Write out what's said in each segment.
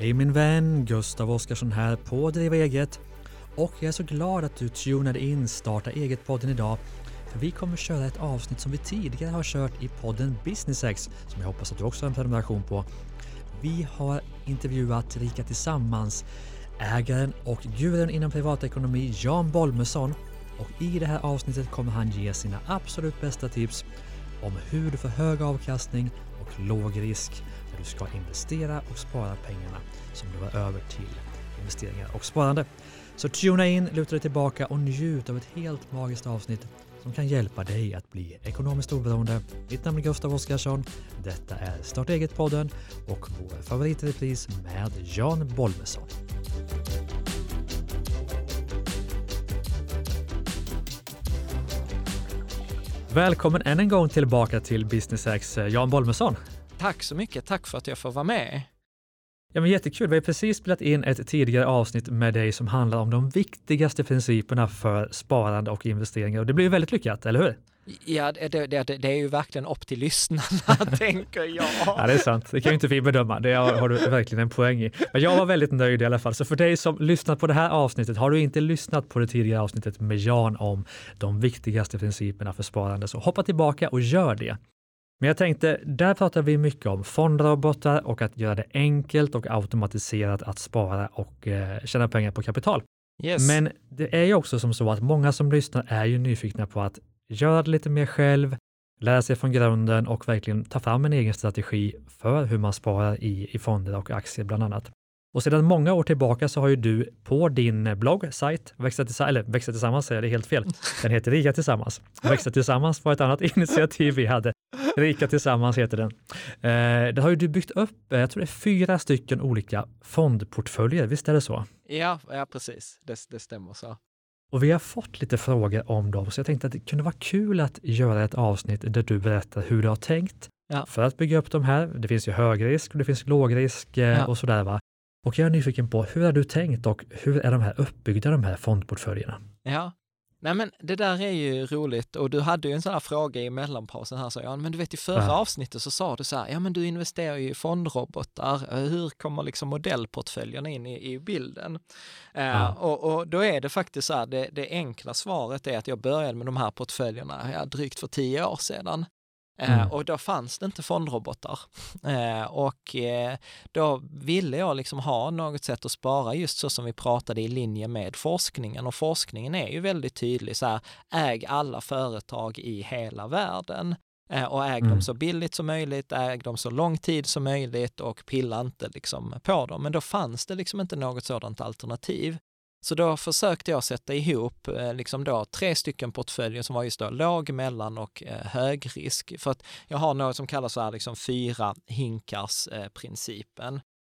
Hej min vän, Gustav Oskarsson här på Driva Eget. Och jag är så glad att du tunade in Starta Eget-podden idag. För vi kommer köra ett avsnitt som vi tidigare har kört i podden Business X, som jag hoppas att du också har en prenumeration på. Vi har intervjuat Rika Tillsammans, ägaren och gurun inom privatekonomi Jan Bolmesson. Och i det här avsnittet kommer han ge sina absolut bästa tips om hur du får hög avkastning och låg risk där du ska investera och spara pengarna som du har över till investeringar och sparande. Så tuna in, luta dig tillbaka och njut av ett helt magiskt avsnitt som kan hjälpa dig att bli ekonomiskt oberoende. Mitt namn är Gustav Oskarsson. Detta är Starta eget-podden och vår favoritrepris med Jan Bolmesson. Välkommen än en gång tillbaka till Business X, eh, Jan Bolmesson. Tack så mycket, tack för att jag får vara med. Ja, men jättekul. Vi har precis spelat in ett tidigare avsnitt med dig som handlar om de viktigaste principerna för sparande och investeringar och det blir ju väldigt lyckat, eller hur? Ja, det, det, det, det är ju verkligen upp till lyssnarna, tänker jag. Ja, det är sant. Det kan ju inte vi bedöma. Det har du verkligen en poäng i. Men jag var väldigt nöjd i alla fall. Så för dig som lyssnat på det här avsnittet, har du inte lyssnat på det tidigare avsnittet med Jan om de viktigaste principerna för sparande, så hoppa tillbaka och gör det. Men jag tänkte, där pratar vi mycket om fondrobotar och att göra det enkelt och automatiserat att spara och eh, tjäna pengar på kapital. Yes. Men det är ju också som så att många som lyssnar är ju nyfikna på att göra det lite mer själv, lära sig från grunden och verkligen ta fram en egen strategi för hur man sparar i, i fonder och aktier bland annat. Och sedan många år tillbaka så har ju du på din blogg, sajt, Växa tillsammans, eller Växa tillsammans säger jag, det är helt fel. Den heter Rika tillsammans. Växa tillsammans var ett annat initiativ vi hade. Rika tillsammans heter den. Eh, där har ju du byggt upp, eh, jag tror det är fyra stycken olika fondportföljer, visst är det så? Ja, ja precis. Det, det stämmer så. Och vi har fått lite frågor om dem, så jag tänkte att det kunde vara kul att göra ett avsnitt där du berättar hur du har tänkt Ja. för att bygga upp de här. Det finns ju högrisk och det finns lågrisk eh, Ja. och sådär va. Och jag är nyfiken på hur har du tänkt och hur är de här uppbyggda, de här fondportföljerna? Ja. Nej men det där är ju roligt och du hade ju en sån här fråga i mellanpausen här, så Jan, men du vet i förra Ja. avsnittet så sa du så här, ja men du investerar ju i fondrobotar, Eh, hur kommer liksom modellportföljerna in i, i bilden? Eh, Ja. och, och då är det faktiskt så här, det, det enkla svaret är att jag började med de här portföljerna ja, drygt för tio år sedan. Eh, Mm. Och då fanns det inte fondrobotar. Eh, och eh, då ville jag liksom ha något sätt att spara just så som vi pratade i linje med forskningen. Och forskningen är ju väldigt tydlig så här, äg alla företag i hela världen. Eh, och äg Mm. dem så billigt som möjligt, äg dem så lång tid som möjligt och pilla inte liksom på dem. Men då fanns det liksom inte något sådant alternativ. Så då försökte jag sätta ihop eh, liksom då tre stycken portföljer som var just då låg, mellan och eh, hög risk. För att jag har något som kallas så här liksom fyra hinkars eh.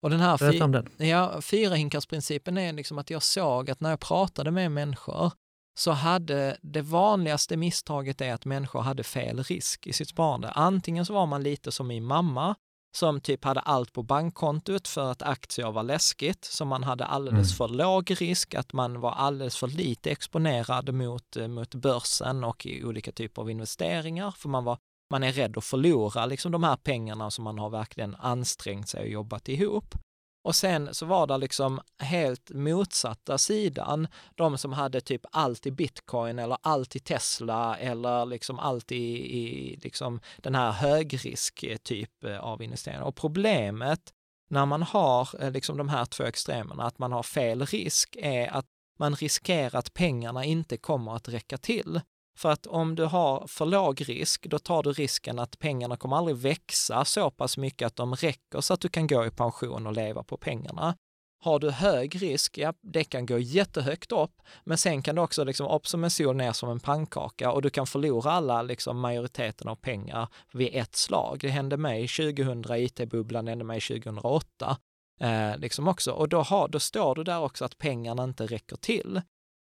Och den här Berätta om den. Ja, fyra hinkars principen är liksom att jag såg att när jag pratade med människor så hade det vanligaste misstaget är att människor hade fel risk i sitt sparande. Antingen så var man lite som min mamma som typ hade allt på bankkontot för att aktier var läskigt, så man hade alldeles Mm. för låg risk, att man var alldeles för lite exponerad mot, eh, mot börsen och i olika typer av investeringar, för man, var, man är rädd att förlora liksom de här pengarna som man har verkligen ansträngt sig och jobbat ihop. Och sen så var det liksom helt motsatta sidan, de som hade typ allt i bitcoin eller allt i Tesla eller liksom allt i, i liksom den här högrisk eh, typ eh, av investeringar. Och problemet när man har eh, liksom de här två extremerna, att man har fel risk, är att man riskerar att pengarna inte kommer att räcka till. För att om du har för låg risk, då tar du risken att pengarna kommer aldrig växa så pass mycket att de räcker så att du kan gå i pension och leva på pengarna. Har du hög risk, ja, det kan gå jättehögt upp, men sen kan det också liksom upp som en sol, ner som en pannkaka och du kan förlora alla, liksom majoriteten av pengar vid ett slag. Det hände mig 2000, IT-bubblan hände mig 2008. Eh, liksom också. Och då, har, då står du där också att pengarna inte räcker till.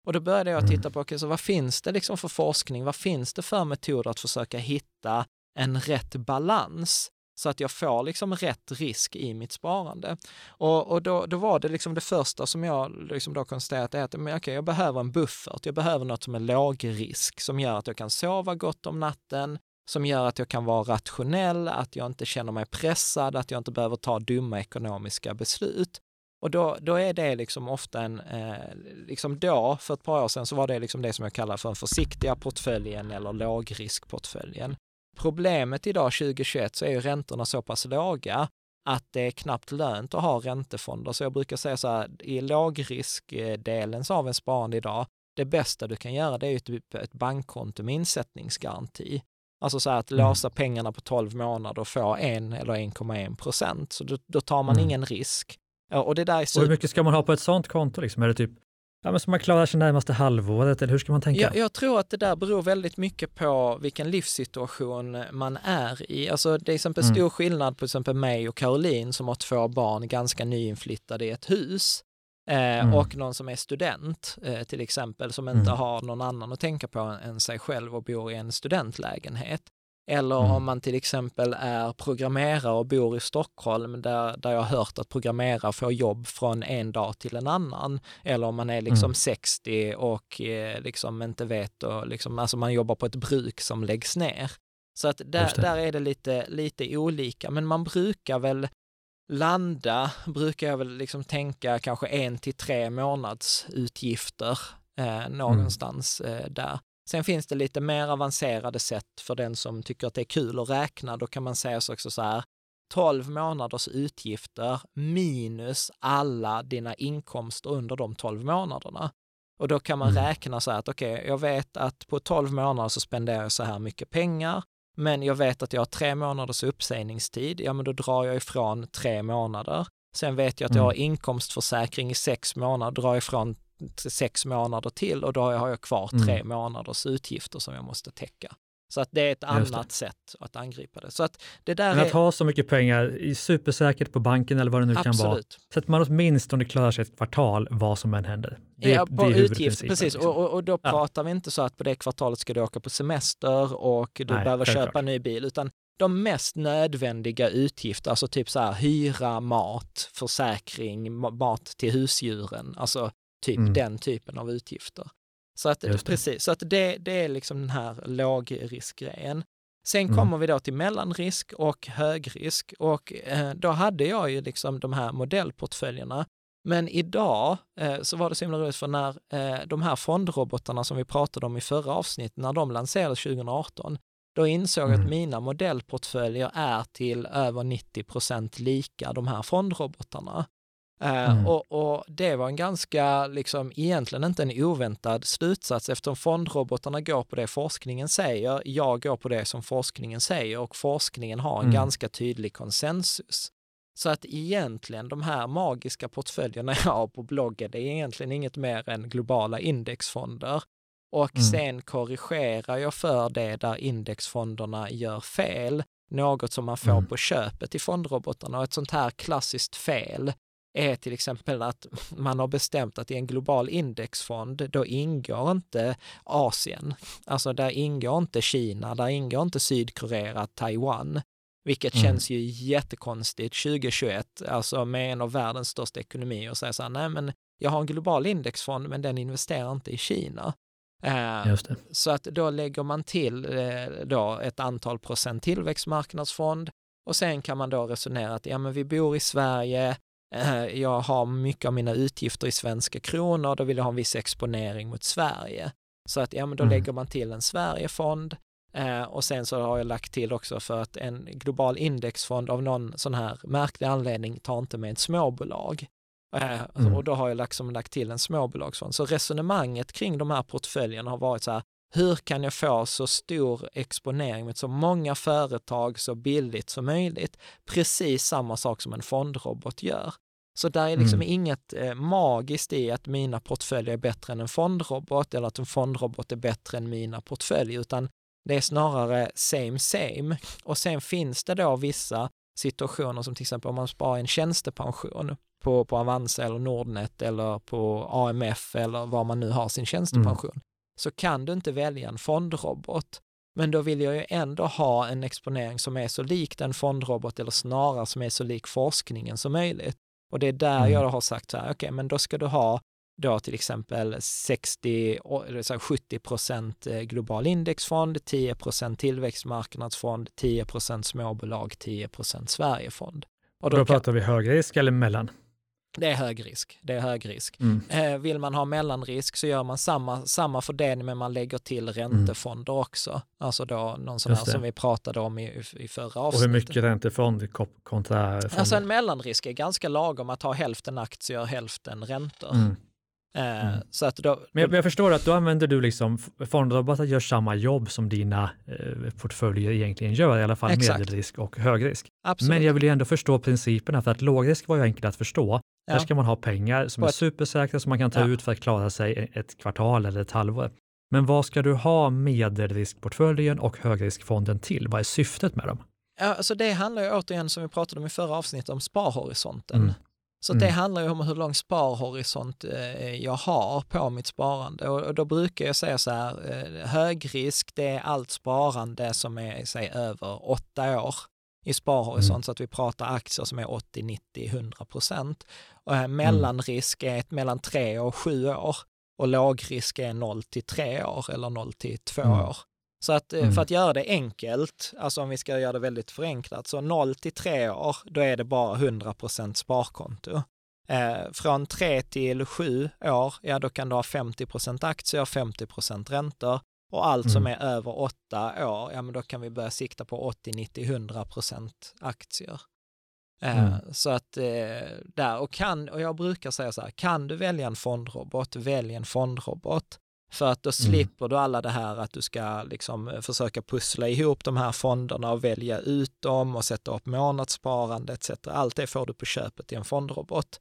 Och då började jag titta på, okay, så vad finns det liksom för forskning? Vad finns det för metoder att försöka hitta en rätt balans? så att jag får liksom rätt risk i mitt sparande. Och, och då, då var det liksom det första som jag liksom då konstaterade att men okej, jag behöver en buffert, jag behöver något som är låg risk, som gör att jag kan sova gott om natten, som gör att jag kan vara rationell, att jag inte känner mig pressad, att jag inte behöver ta dumma ekonomiska beslut. Och då, då är det liksom ofta en, eh, liksom då, för ett par år sedan, så var det liksom det som jag kallar för den försiktiga portföljen eller lågriskportföljen. Problemet idag 2021 så är ju räntorna så pass låga att det är knappt lönt att ha räntefonder. Så jag brukar säga så här, i lågriskdelen av en sparande idag, det bästa du kan göra det är typ ett bankkonto med insättningsgaranti. Alltså så här att mm. låsa pengarna på 12 månader och få 1 eller 1,1 procent. Så då, då, tar man mm. ingen risk. Och, det där är super... och hur mycket ska man ha på ett sånt konto? Liksom? Är det typ Ja, men så man klarar sig närmaste halvåret, eller hur ska man tänka? Jag, jag, tror att det där beror väldigt mycket på vilken livssituation man är i. Alltså det är exempel mm. stor skillnad på exempel mig och Caroline som har två barn, ganska nyinflyttade i ett hus. Eh, mm. Och någon som är student eh, till exempel, som inte mm. har någon annan att tänka på än sig själv och bor i en studentlägenhet. Eller mm. om man till exempel är programmerare och bor i Stockholm där, där jag har hört att programmerare får jobb från en dag till en annan. Eller om man är liksom mm. 60 och eh, liksom inte vet, och liksom, alltså man jobbar på ett bruk som läggs ner. Så att där, där är det lite, lite olika, men man brukar väl landa, brukar jag väl liksom tänka kanske en till tre månads utgifter eh, någonstans mm. eh, där. Sen finns det lite mer avancerade sätt för den som tycker att det är kul att räkna. Då kan man säga så också så här, 12 månaders utgifter minus alla dina inkomster under de 12 månaderna. Och då kan man mm. räkna så här att okej, okay, jag vet att på 12 månader så spenderar jag så här mycket pengar, men jag vet att jag har tre månaders uppsägningstid. Ja, men då drar jag ifrån tre månader. Sen vet jag att jag har mm. inkomstförsäkring i sex månader, drar ifrån sex månader till och då har jag kvar tre mm. månaders utgifter som jag måste täcka. Så att det är ett annat sätt att angripa det. Så att det där Men att är... ha så mycket pengar i supersäkert på banken eller vad det nu Absolut. kan vara, så att man åtminstone klarar sig ett kvartal vad som än händer. Det, ja, på det är utgift, precis. Liksom. Och, och, då ja. pratar vi inte så att på det kvartalet ska du åka på semester och du Nej, behöver köpa en ny bil, utan de mest nödvändiga utgifter, alltså typ så här hyra, mat, försäkring, mat till husdjuren, alltså Typ mm. den typen av utgifter. Så att, precis, så att det, det är liksom den här lågriskgrejen. Sen mm. kommer vi då till mellanrisk och högrisk och eh, då hade jag ju liksom de här modellportföljerna. Men idag eh, så var det så himla roligt för när eh, de här fondrobotarna som vi pratade om i förra avsnittet, när de lanserades 2018, då insåg jag mm. att mina modellportföljer är till över 90 procent lika de här fondrobotarna. Eh, mm. och, och, det var en ganska, liksom, egentligen inte en oväntad slutsats eftersom fondrobotarna går på det forskningen säger, jag går på det som forskningen säger och forskningen har en mm. ganska tydlig konsensus. Så att egentligen de här magiska portföljerna jag har på bloggen, det är egentligen inget mer än globala indexfonder. Och mm. sen korrigerar jag för det där indexfonderna gör fel, något som man får mm. på köpet i fondrobotarna. Och ett sånt här klassiskt fel är till exempel att man har bestämt att i en global indexfond, då ingår inte Asien. Alltså där ingår inte Kina, där ingår inte Sydkorea, Taiwan. Vilket mm. känns ju jättekonstigt 2021, alltså med en av världens största ekonomier och säga så här, nej men jag har en global indexfond men den investerar inte i Kina. Eh, så att då lägger man till eh, då ett antal procent tillväxtmarknadsfond och sen kan man då resonera att ja men vi bor i Sverige, jag har mycket av mina utgifter i svenska kronor, då vill jag ha en viss exponering mot Sverige. Så att ja, men då mm. lägger man till en Sverigefond eh, och sen så har jag lagt till också för att en global indexfond av någon sån här märklig anledning tar inte med ett småbolag. Eh, mm. Och då har jag liksom lagt till en småbolagsfond. Så resonemanget kring de här portföljerna har varit så här, hur kan jag få så stor exponering med så många företag så billigt som möjligt? Precis samma sak som en fondrobot gör. Så där är liksom mm. inget eh, magiskt i att mina portföljer är bättre än en fondrobot eller att en fondrobot är bättre än mina portföljer, utan det är snarare same same. Och sen finns det då vissa situationer som till exempel om man sparar en tjänstepension på, på Avanza eller Nordnet eller på AMF eller var man nu har sin tjänstepension. Mm så kan du inte välja en fondrobot. Men då vill jag ju ändå ha en exponering som är så lik en fondrobot eller snarare som är så lik forskningen som möjligt. Och det är där mm. jag har sagt så här, okej, okay, men då ska du ha då till exempel 60, 70 procent eh, global indexfond, 10 procent tillväxtmarknadsfond, 10 procent småbolag, 10 procent Sverigefond. Och då, då pratar vi hög risk eller mellan? Det är hög risk. Det är hög risk. Mm. Eh, vill man ha mellanrisk så gör man samma, samma fördelning men man lägger till räntefonder också. Alltså då någon sån här som vi pratade om i, i förra Och hur avsnittet. mycket räntefond kontra fond? Alltså en mellanrisk är ganska lagom att ha hälften aktier, hälften räntor. mm. Eh, Mm. Så att då, Men jag, jag förstår att då använder du liksom, fondrobotar gör samma jobb som dina eh, portföljer egentligen gör, i alla fall Exakt. medelrisk och högrisk. absolut. Men jag vill ju ändå förstå principerna, för att lågrisk var ju enkelt att förstå. Där Ja. ska man ha pengar som är supersäkra som man kan ta Ja. ut för att klara sig ett kvartal eller ett halvår. Men vad ska du ha medelriskportföljen och högriskfonden till? Vad är syftet med dem? Ja, alltså det handlar ju återigen som vi pratade om i förra avsnittet om sparhorisonten. Mm. Så det Mm. handlar ju om hur lång sparhorisont eh, jag har på mitt sparande och, och då brukar jag säga så här, eh, högrisk det är allt sparande som är säg, över åtta år i sparhorisont Mm. så att vi pratar aktier som är 80, 90, 100 procent. Och eh, mellanrisk är ett mellan tre och sju år och lågrisk är 0 till 3 år eller 0 till 2 Mm. år. Så att eh, Mm. för att göra det enkelt, alltså om vi ska göra det väldigt förenklat, så 0 till 3 år, då är det bara 100 procent sparkonto. Eh, från 3 till 7 år, ja då kan du ha 50 procent aktier, 50 procent räntor. Och allt som Mm. är över 8 år, ja men då kan vi börja sikta på 80, 90, 100 procent aktier. Eh, Mm. Så att eh, där, och, kan, och jag brukar säga så här, kan du välja en fondrobot, välj en fondrobot. För att då slipper du alla det här att du ska liksom eh, försöka pussla ihop de här fonderna och välja ut dem och sätta upp månadssparande etc. Allt det får du på köpet i en fondrobot.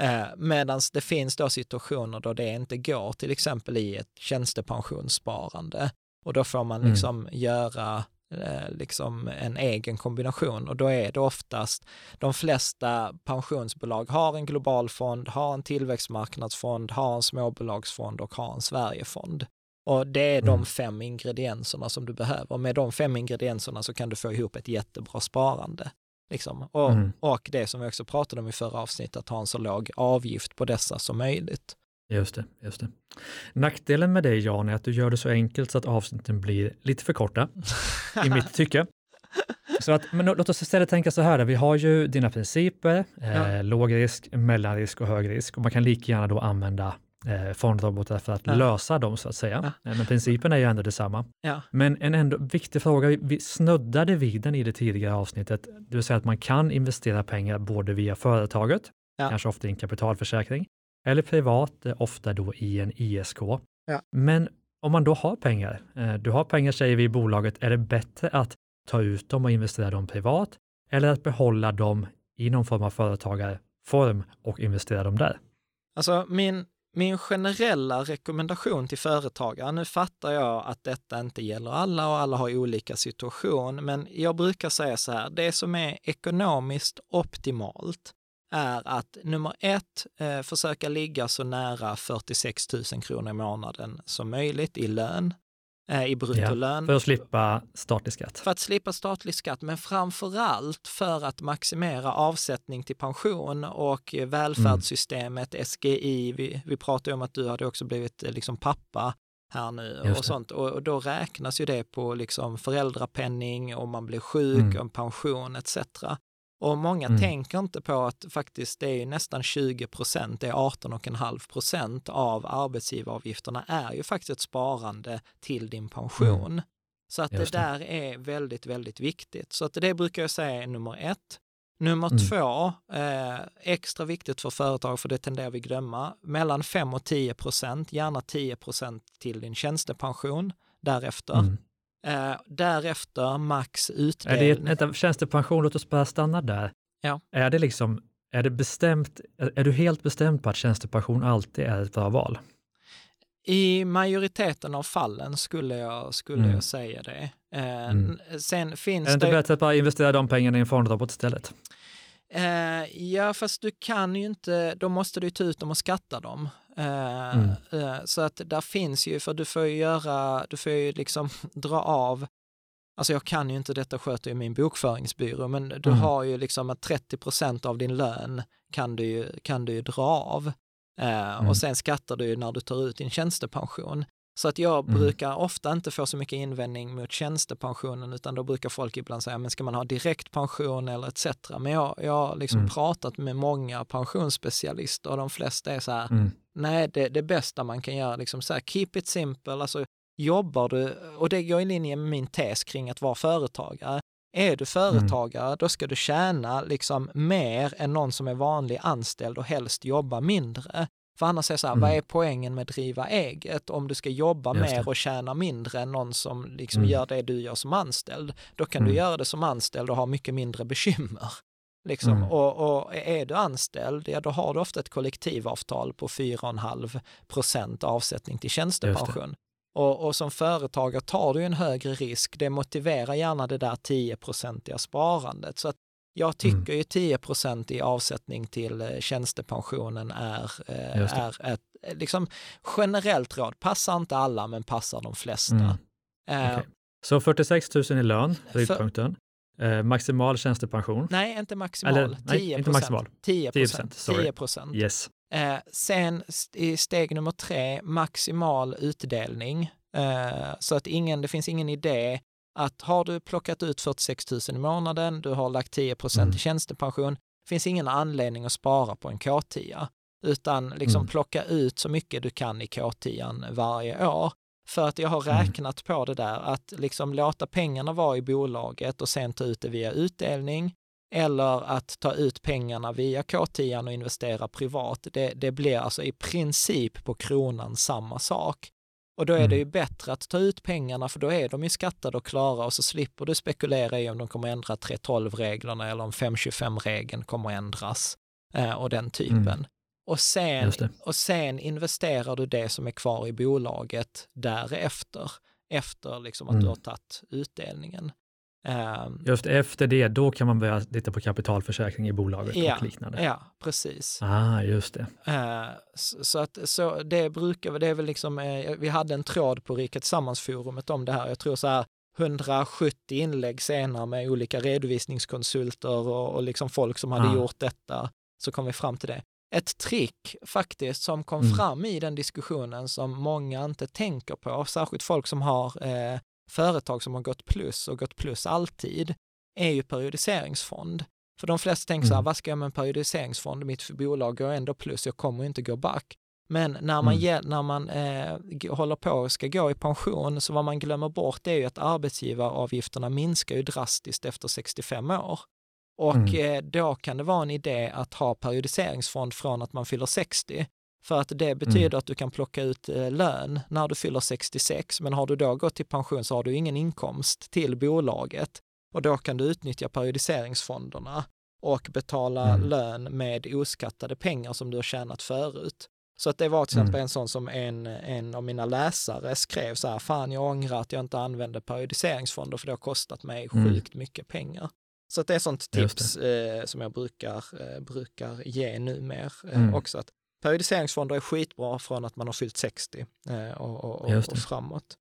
Eh, Medan det finns då situationer då det inte går, till exempel i ett tjänstepensionssparande. Och då får man Mm. liksom göra eh, liksom en egen kombination och då är det oftast de flesta pensionsbolag har en global fond, har en tillväxtmarknadsfond, har en småbolagsfond och har en Sverigefond. Och det är de Mm. fem ingredienserna som du behöver. Med de fem ingredienserna så kan du få ihop ett jättebra sparande. Liksom. Och, Mm. och det som vi också pratade om i förra avsnittet, att ha en så låg avgift på dessa som möjligt. Just det, just det. Nackdelen med dig Jan är att du gör det så enkelt så att avsnitten blir lite för korta, i mitt tycke. Så att, men låt oss istället tänka så här, vi har ju dina principer, eh, Ja. låg risk, mellanrisk och hög risk och man kan lika gärna då använda eh, fondrobotar för att Ja. lösa dem så att säga. Eh, Men principen är ju ändå detsamma. Ja, Men en ändå viktig fråga, vi- vi snuddade vid den i det tidigare avsnittet, det vill säga att man kan investera pengar både via företaget, Ja. kanske ofta i en kapitalförsäkring, eller privat, eh, ofta då i en ISK. Ja. Men om man då har pengar, eh, du har pengar säger vi i bolaget, är det bättre att ta ut dem och investera dem privat eller att behålla dem i någon form av företagarform och investera dem där? Alltså min, min generella rekommendation till företagare, nu fattar jag att detta inte gäller alla och alla har olika situation, men jag brukar säga så här, det som är ekonomiskt optimalt är att nummer ett, eh, försöka ligga så nära 46 000 kronor i månaden som möjligt i lön, i bruttolön. För att slippa statlig skatt. För att slippa statlig skatt, men framför allt för att maximera avsättning till pension och eh, välfärdssystemet, SGI. Vi, vi pratade om att du hade också blivit eh, liksom pappa här nu och sånt. Och, och då räknas ju det på liksom föräldrapenning, om man blir sjuk, Mm. om pension etc. Och många Mm. tänker inte på att faktiskt det är nästan 20 procent, det är 18,5 procent av arbetsgivaravgifterna är ju faktiskt ett sparande till din pension. Så att Mm. Det. där är väldigt, väldigt viktigt. Så att det brukar jag säga är nummer ett. Nummer Mm. två, eh, extra viktigt för företag, för det tenderar vi glömma, mellan 5 och 10 procent, gärna 10 procent till din tjänstepension därefter. Mm. Eh, därefter max Är utdelning. det ett, vänta, tjänstepension, låt oss bara stanna där. Ja. Är det liksom, är det bestämt, är, är du helt bestämd på att tjänstepension alltid är ett bra val? I majoriteten av fallen skulle jag, skulle Mm. jag säga det. Eh, Mm. Sen finns Är det inte det... bättre att bara investera de pengarna i en fondrobot istället? Eh, ja, fast du kan ju inte, då måste du ta ut dem och skatta dem. Eh, Mm. eh, så att där finns ju, för du får ju göra, du får ju liksom dra av, alltså jag kan ju inte detta, sköter ju min bokföringsbyrå, men du Mm. har ju liksom att 30 procent av din lön kan du ju, kan du ju dra av. Eh, Mm. Och sen skattar du ju när du tar ut din tjänstepension. Så att jag Mm. brukar ofta inte få så mycket invändning mot tjänstepensionen, utan då brukar folk ibland säga, men ska man ha direktpension eller etc. Men jag, jag har liksom Mm. pratat med många pensionsspecialister och de flesta är så här. Nej, det, det bästa man kan göra, liksom så här, keep it simple, alltså jobbar du, och det går i linje med min tes kring att vara företagare. Är du företagare, då ska du tjäna liksom mer än någon som är vanlig anställd och helst jobba mindre. För annars är det så här, Mm. vad är poängen med driva eget? Om du ska jobba mer och tjäna mindre än någon som liksom Mm. gör det du gör som anställd, då kan Mm. du göra det som anställd och ha mycket mindre bekymmer. Liksom. Mm. Och, och är du anställd, ja då har du ofta ett kollektivavtal på 4,5 procent avsättning till tjänstepension. Och, och som företagare tar du en högre risk. Det motiverar gärna det där 10-procentiga sparandet. Så att jag tycker Mm. ju 10 procent i avsättning till eh, tjänstepensionen är, eh, är ett eh, liksom, generellt råd. Passar inte alla, men passar de flesta. Mm. Okej. Så 46 000 i lön, brytpunkten. Eh, maximal tjänstepension. Nej, inte maximal. Eller, nej, 10 inte maximal. 10 procent. 10%, 10 procent. Yes. Eh, sen i steg nummer tre, maximal utdelning. Eh, så att ingen, det finns ingen idé att har du plockat ut 46 000 i månaden, du har lagt 10 procent Mm. i tjänstepension, finns ingen anledning att spara på en K10, utan liksom Mm. plocka ut så mycket du kan i K10 varje år. För att jag har Mm. räknat på det där, att liksom låta pengarna vara i bolaget och sen ta ut det via utdelning, eller att ta ut pengarna via K10 och investera privat, det, det blir alltså i princip på kronan samma sak. Och då är det Mm. ju bättre att ta ut pengarna för då är de ju skattade och klara och så slipper du spekulera i om de kommer ändra 3.12-reglerna eller om 5.25-regeln kommer ändras eh, och den typen. Mm. Och, sen, och sen investerar du det som är kvar i bolaget därefter, efter liksom att Mm. du har tagit utdelningen. Ehm, Just efter det, då kan man börja titta på kapitalförsäkring i bolaget Ja, och liknande. ja, precis. Ah, just det. Eh, så, så att så det brukar, det är väl liksom, eh, vi hade en tråd på Rika Tillsammans-forumet om det här. Jag tror så här 170 inlägg senare med olika redovisningskonsulter och, och liksom folk som hade Ah. gjort detta, så kom vi fram till det. Ett trick faktiskt som kom Mm. fram i den diskussionen som många inte tänker på, särskilt folk som har eh, företag som har gått plus och gått plus alltid, är ju periodiseringsfond. För de flesta tänker så här, Mm. vad ska jag med en periodiseringsfond? Mitt bolag går ändå plus, jag kommer inte gå back. Men när man, Mm. ge, när man eh, håller på och ska gå i pension, så vad man glömmer bort är ju att arbetsgivaravgifterna minskar ju drastiskt efter 65 år. Och Mm. eh, då kan det vara en idé att ha periodiseringsfond från att man fyller 60. För att det betyder Mm. att du kan plocka ut eh, lön när du fyller 66, men har du då gått i pension så har du ingen inkomst till bolaget och då kan du utnyttja periodiseringsfonderna och betala Mm. lön med oskattade pengar som du har tjänat förut. Så att det var till exempel Mm. en sån som en, en av mina läsare skrev så här, fan jag ångrar att jag inte använde periodiseringsfonder för det har kostat mig Mm. sjukt mycket pengar. Så det är sånt tips eh, som jag brukar, eh, brukar ge numer eh, Mm. också. Att periodiseringsfonder är skitbra från att man har fyllt 60 eh, och, och, och, och framåt.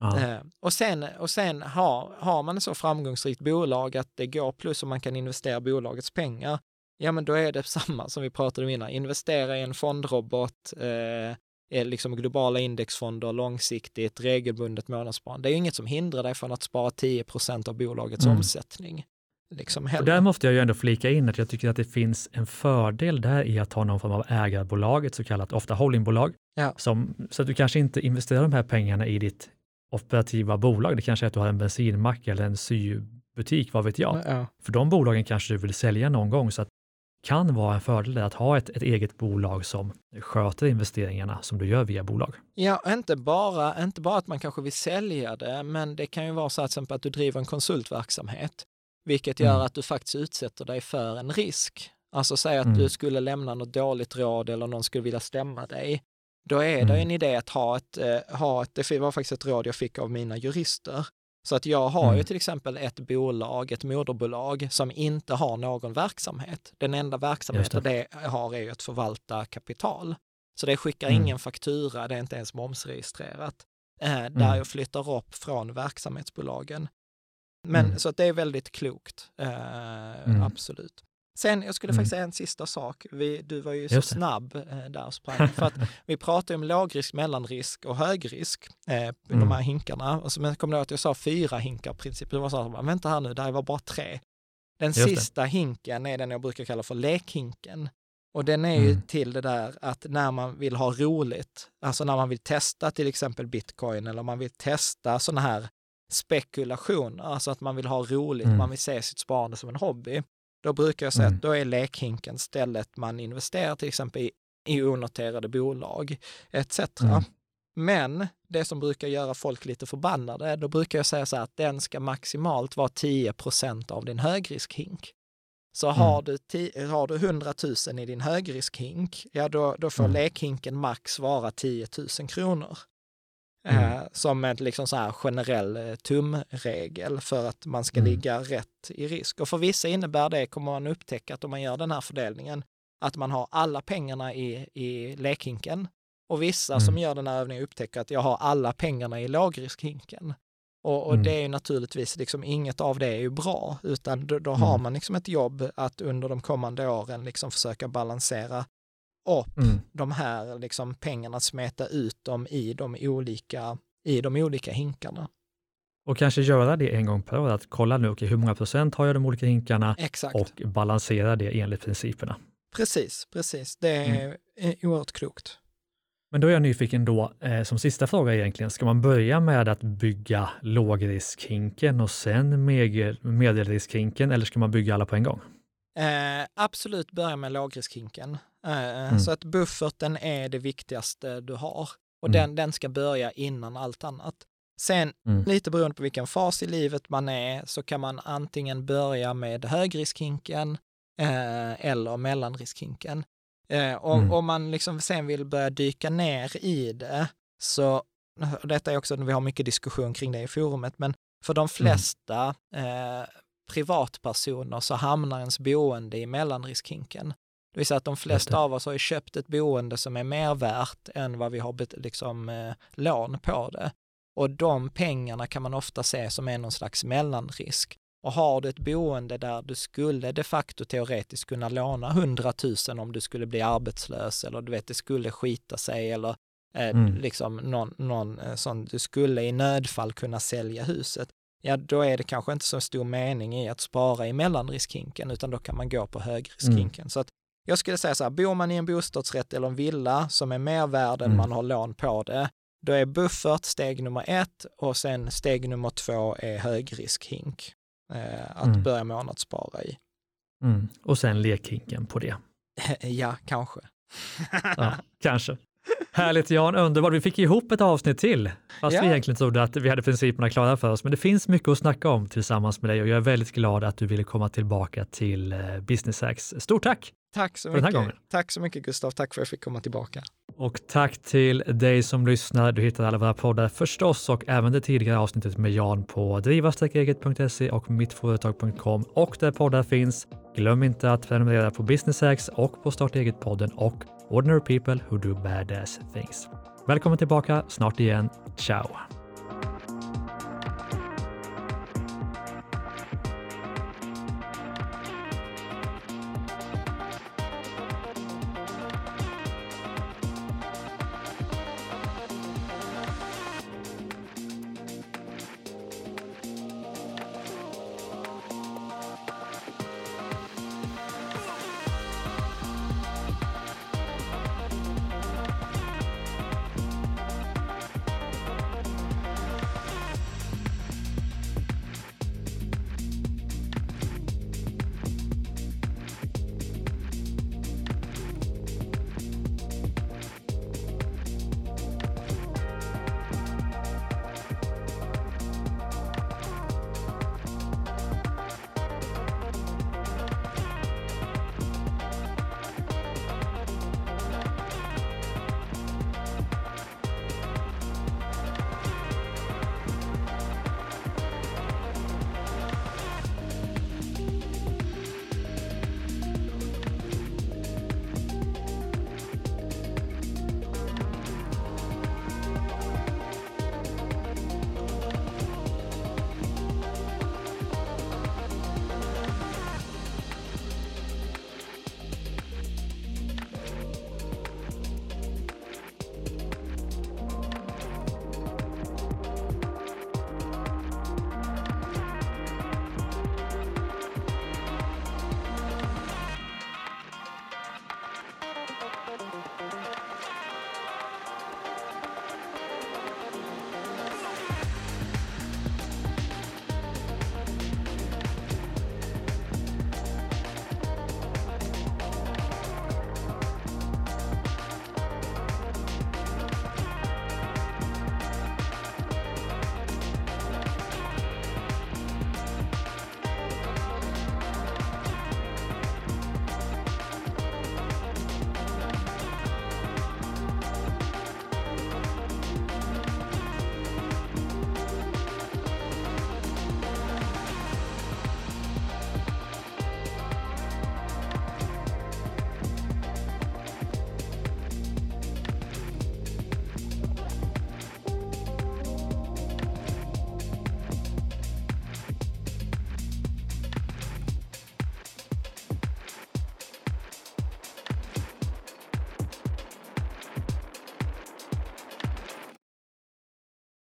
Ja. Eh, och sen, och sen har, har man ett så framgångsrikt bolag att det går plus och man kan investera bolagets pengar, ja men då är det samma som vi pratade om innan, investera i en fondrobot, eh, är liksom globala indexfonder, långsiktigt, regelbundet månadssparande. Det är ju inget som hindrar dig från att spara 10% av bolagets Mm. omsättning. Liksom Och där måste jag ju ändå flika in att jag tycker att det finns en fördel där i att ha någon form av ägarbolag, ett så kallat ofta holdingbolag. Ja. Som, så att du kanske inte investerar de här pengarna i ditt operativa bolag. Det kanske är att du har en bensinmack eller en sybutik, vad vet jag. Ja. För de bolagen kanske du vill sälja någon gång. Så att kan vara en fördel att ha ett, ett eget bolag som sköter investeringarna som du gör via bolag. Ja, inte bara, inte bara att man kanske vill sälja det, men det kan ju vara så att, att du driver en konsultverksamhet, vilket gör Mm. att du faktiskt utsätter dig för en risk. Alltså säg att Mm. du skulle lämna något dåligt råd eller någon skulle vilja stämma dig. Då är det Mm. en idé att ha ett, eh, ha ett, det var faktiskt ett råd jag fick av mina jurister. Så att jag har ju Mm. till exempel ett bolag, ett moderbolag, som inte har någon verksamhet. Den enda verksamheten det. har är ju att förvalta kapital. Så det skickar Mm. ingen faktura, det är inte ens momsregistrerat. Eh, där Mm. jag flyttar upp från verksamhetsbolagen. Men Mm. så att det är väldigt klokt, eh, Mm. absolut. Sen, jag skulle Mm. faktiskt säga en sista sak. Vi, du var ju så det. snabb eh, där sprang. För att vi pratar ju om lågrisk, mellanrisk och högrisk, eh, de Mm. här hinkarna. Och så, men kommer du att jag sa fyra hinkar princip? Det var så här, vänta här nu, där var bara tre. Den Just det. sista hinken är den jag brukar kalla för lekhinken. Och den är ju Mm. till det där att när man vill ha roligt, alltså när man vill testa till exempel bitcoin eller man vill testa sådana här spekulationer, alltså att man vill ha roligt, Mm. man vill se sitt sparande som en hobby. Då brukar jag säga Mm. att då är lekhinken stället man investerar till exempel i, i onoterade bolag etc. Mm. Men det som brukar göra folk lite förbannade, då brukar jag säga så här att den ska maximalt vara 10% av din högriskhink. Så Mm. har, du ti- har du 100 000 i din högriskhink, ja då, då får Mm. lekhinken max vara 10 000 kronor. Mm. Eh, som en liksom så här generell eh, tumregel för att man ska Mm. ligga rätt i risk. Och för vissa innebär det, kommer man upptäcka att om man gör den här fördelningen, att man har alla pengarna i, i lekhinken. Och vissa Mm. som gör den här övningen upptäcker att jag har alla pengarna i lågriskhinken. Och, och Mm. det är ju naturligtvis, liksom, inget av det är ju bra, utan då, då har Mm. man liksom ett jobb att under de kommande åren liksom försöka balansera upp Mm. de här liksom pengarna, smeta ut dem i de olika, i de olika hinkarna. Och kanske göra det en gång per år, att kolla nu, okej, hur många procent har jag de olika hinkarna Exakt. och balansera det enligt principerna. Precis, precis. Det är Mm. oerhört klokt. Men då är jag nyfiken då, eh, som sista fråga egentligen, ska man börja med att bygga lågriskhinken och sen medel- medelriskhinken eller ska man bygga alla på en gång? Eh, absolut börja med lågriskhinken. Eh, Mm. Så att bufferten är det viktigaste du har. Och Mm. den, den ska börja innan allt annat. Sen, Mm. lite beroende på vilken fas i livet man är, så kan man antingen börja med högriskhinken eh, eller mellanriskhinken. Eh, och Mm. om man liksom sen vill börja dyka ner i det, så, detta är också, vi har mycket diskussion kring det i forumet, men för de flesta eh, privatpersoner så hamnar ens boende i mellanriskhinken. Det vill säga att de flesta av oss har ju köpt ett boende som är mer värt än vad vi har liksom, eh, lån på det. Och de pengarna kan man ofta se som är någon slags mellanrisk. Och har du ett boende där du skulle de facto teoretiskt kunna låna 100 000 om du skulle bli arbetslös eller du vet det skulle skita sig eller eh, Mm. liksom någon, någon eh, sån, du skulle i nödfall kunna sälja huset. Ja, då är det kanske inte så stor mening i att spara i mellanriskhinken utan då kan man gå på högriskhinken. Så att jag skulle säga så här, bor man i en bostadsrätt eller en villa som är mer värd än Mm. man har lån på det, då är buffert steg nummer ett och sen steg nummer två är högriskhink. Eh, att Mm. börja månadsspara i. Mm. Och sen lekhinken på det. ja, kanske. Ja, kanske. Härligt Jan, underbart. Vi fick ihop ett avsnitt till, fast Ja. vi egentligen trodde att vi hade principerna klara för oss. Men det finns mycket att snacka om tillsammans med dig och jag är väldigt glad att du ville komma tillbaka till eh, Business Hacks. Stort tack! Tack så mycket. Tack så mycket Gustav, tack för att jag fick komma tillbaka. Och tack till dig som lyssnar. Du hittar alla våra poddar förstås och även det tidigare avsnittet med Jan på driva-eget.se och mittföretag.com och där poddar finns. Glöm inte att prenumerera på Business Hacks och på Starta Eget-podden och Ordinary People Who Do Badass Things. Välkommen tillbaka snart igen. Ciao!